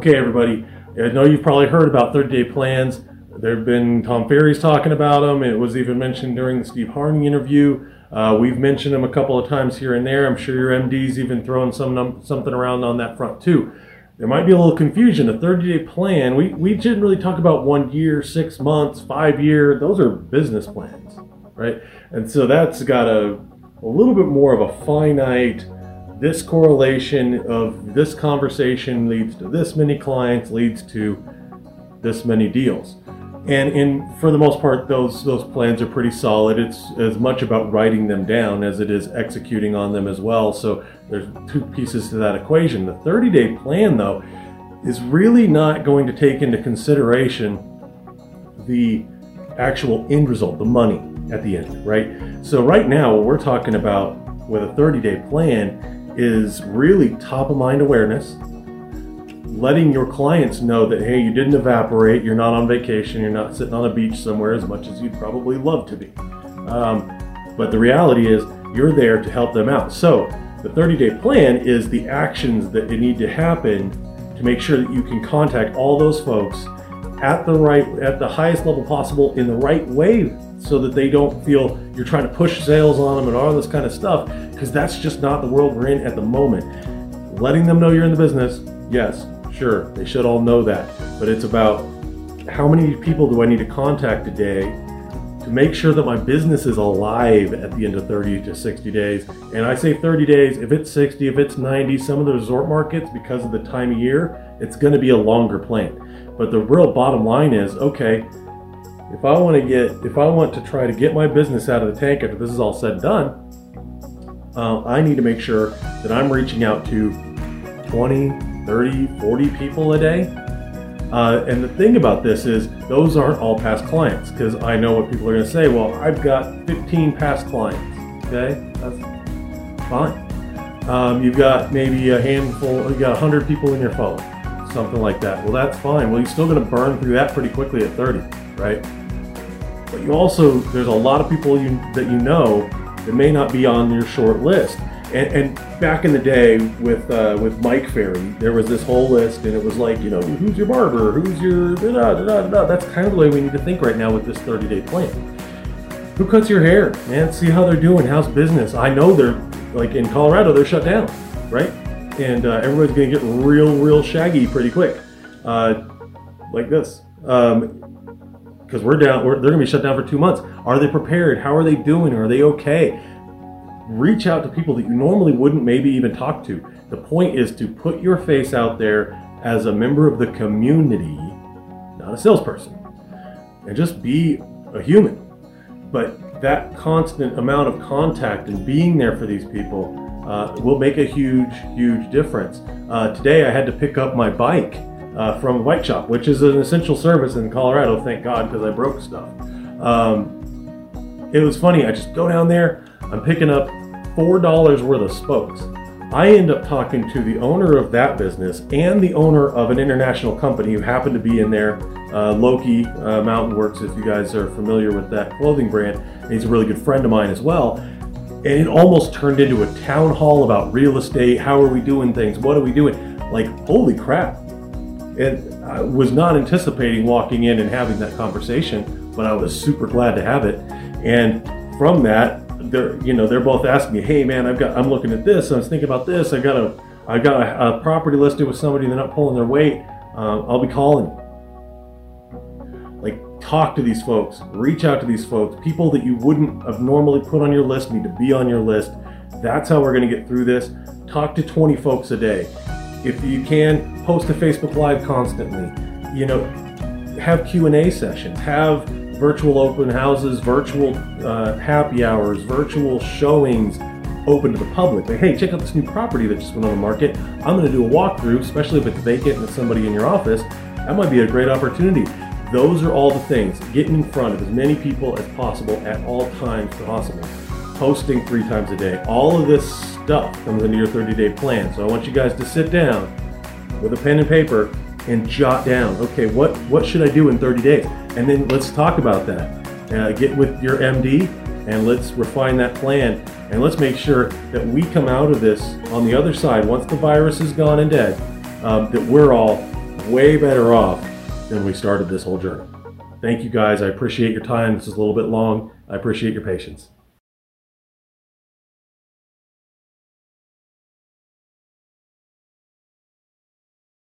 Okay, everybody. I know you've probably heard about 30 day plans. There have been Tom Ferry's talking about them. It was even mentioned during the Steve Harney interview. Uh, we've mentioned them a couple of times here and there. I'm sure your MD's even throwing some num- something around on that front too. There might be a little confusion. A 30 day plan, we, we didn't really talk about one year, six months, five year. Those are business plans, right? And so that's got a, a little bit more of a finite this correlation of this conversation leads to this many clients leads to this many deals. And in for the most part those those plans are pretty solid. It's as much about writing them down as it is executing on them as well. So there's two pieces to that equation. The 30 day plan though is really not going to take into consideration the actual end result the money at the end right? So right now what we're talking about with a 30 day plan is really top of mind awareness, letting your clients know that, hey, you didn't evaporate, you're not on vacation, you're not sitting on a beach somewhere as much as you'd probably love to be. Um, but the reality is, you're there to help them out. So, the 30 day plan is the actions that need to happen to make sure that you can contact all those folks at the right at the highest level possible in the right way so that they don't feel you're trying to push sales on them and all this kind of stuff because that's just not the world we're in at the moment. Letting them know you're in the business, yes, sure, they should all know that, but it's about how many people do I need to contact today to make sure that my business is alive at the end of 30 to 60 days. And I say 30 days, if it's 60, if it's 90, some of the resort markets, because of the time of year, it's going to be a longer plan. But the real bottom line is okay, if I want to get, if I want to try to get my business out of the tank after this is all said and done, uh, I need to make sure that I'm reaching out to 20, 30, 40 people a day. Uh, and the thing about this is, those aren't all past clients because I know what people are going to say. Well, I've got 15 past clients. Okay, that's fine. Um, you've got maybe a handful, you got 100 people in your phone, something like that. Well, that's fine. Well, you're still going to burn through that pretty quickly at 30, right? But you also, there's a lot of people you, that you know that may not be on your short list. And, and back in the day with uh, with Mike Ferry, there was this whole list, and it was like, you know, who's your barber, who's your da da da da. That's kind of the way we need to think right now with this 30 day plan. Who cuts your hair, man? See how they're doing. How's business? I know they're like in Colorado, they're shut down, right? And uh, everybody's gonna get real, real shaggy pretty quick, uh, like this. Um, because we're down, we're, they're going to be shut down for two months. Are they prepared? How are they doing? Are they okay? Reach out to people that you normally wouldn't maybe even talk to. The point is to put your face out there as a member of the community, not a salesperson, and just be a human. But that constant amount of contact and being there for these people uh, will make a huge, huge difference. Uh, today I had to pick up my bike uh, from White Shop, which is an essential service in Colorado. Thank God, because I broke stuff. Um, it was funny. I just go down there. I'm picking up four dollars worth of spokes. I end up talking to the owner of that business and the owner of an international company who happened to be in there, uh, Loki uh, Mountain Works. If you guys are familiar with that clothing brand, he's a really good friend of mine as well. And it almost turned into a town hall about real estate. How are we doing things? What are we doing? Like, holy crap! And I was not anticipating walking in and having that conversation, but I was super glad to have it. And from that, they're you know they're both asking me, "Hey man, I've got I'm looking at this. I was thinking about this. I got a I got a, a property listed with somebody. They're not pulling their weight. Uh, I'll be calling." Like talk to these folks, reach out to these folks, people that you wouldn't have normally put on your list need to be on your list. That's how we're going to get through this. Talk to 20 folks a day. If you can, post to Facebook Live constantly. You know, have Q&A sessions, have virtual open houses, virtual uh, happy hours, virtual showings open to the public. Like, hey, check out this new property that just went on the market. I'm going to do a walkthrough, especially if it's vacant and it's somebody in your office. That might be a great opportunity. Those are all the things. Getting in front of as many people as possible at all times possible. Posting three times a day. All of this stuff comes into your 30 day plan. So I want you guys to sit down with a pen and paper and jot down, okay, what, what should I do in 30 days? And then let's talk about that. Uh, get with your MD and let's refine that plan. And let's make sure that we come out of this on the other side, once the virus is gone and dead, um, that we're all way better off than we started this whole journey. Thank you guys. I appreciate your time. This is a little bit long. I appreciate your patience.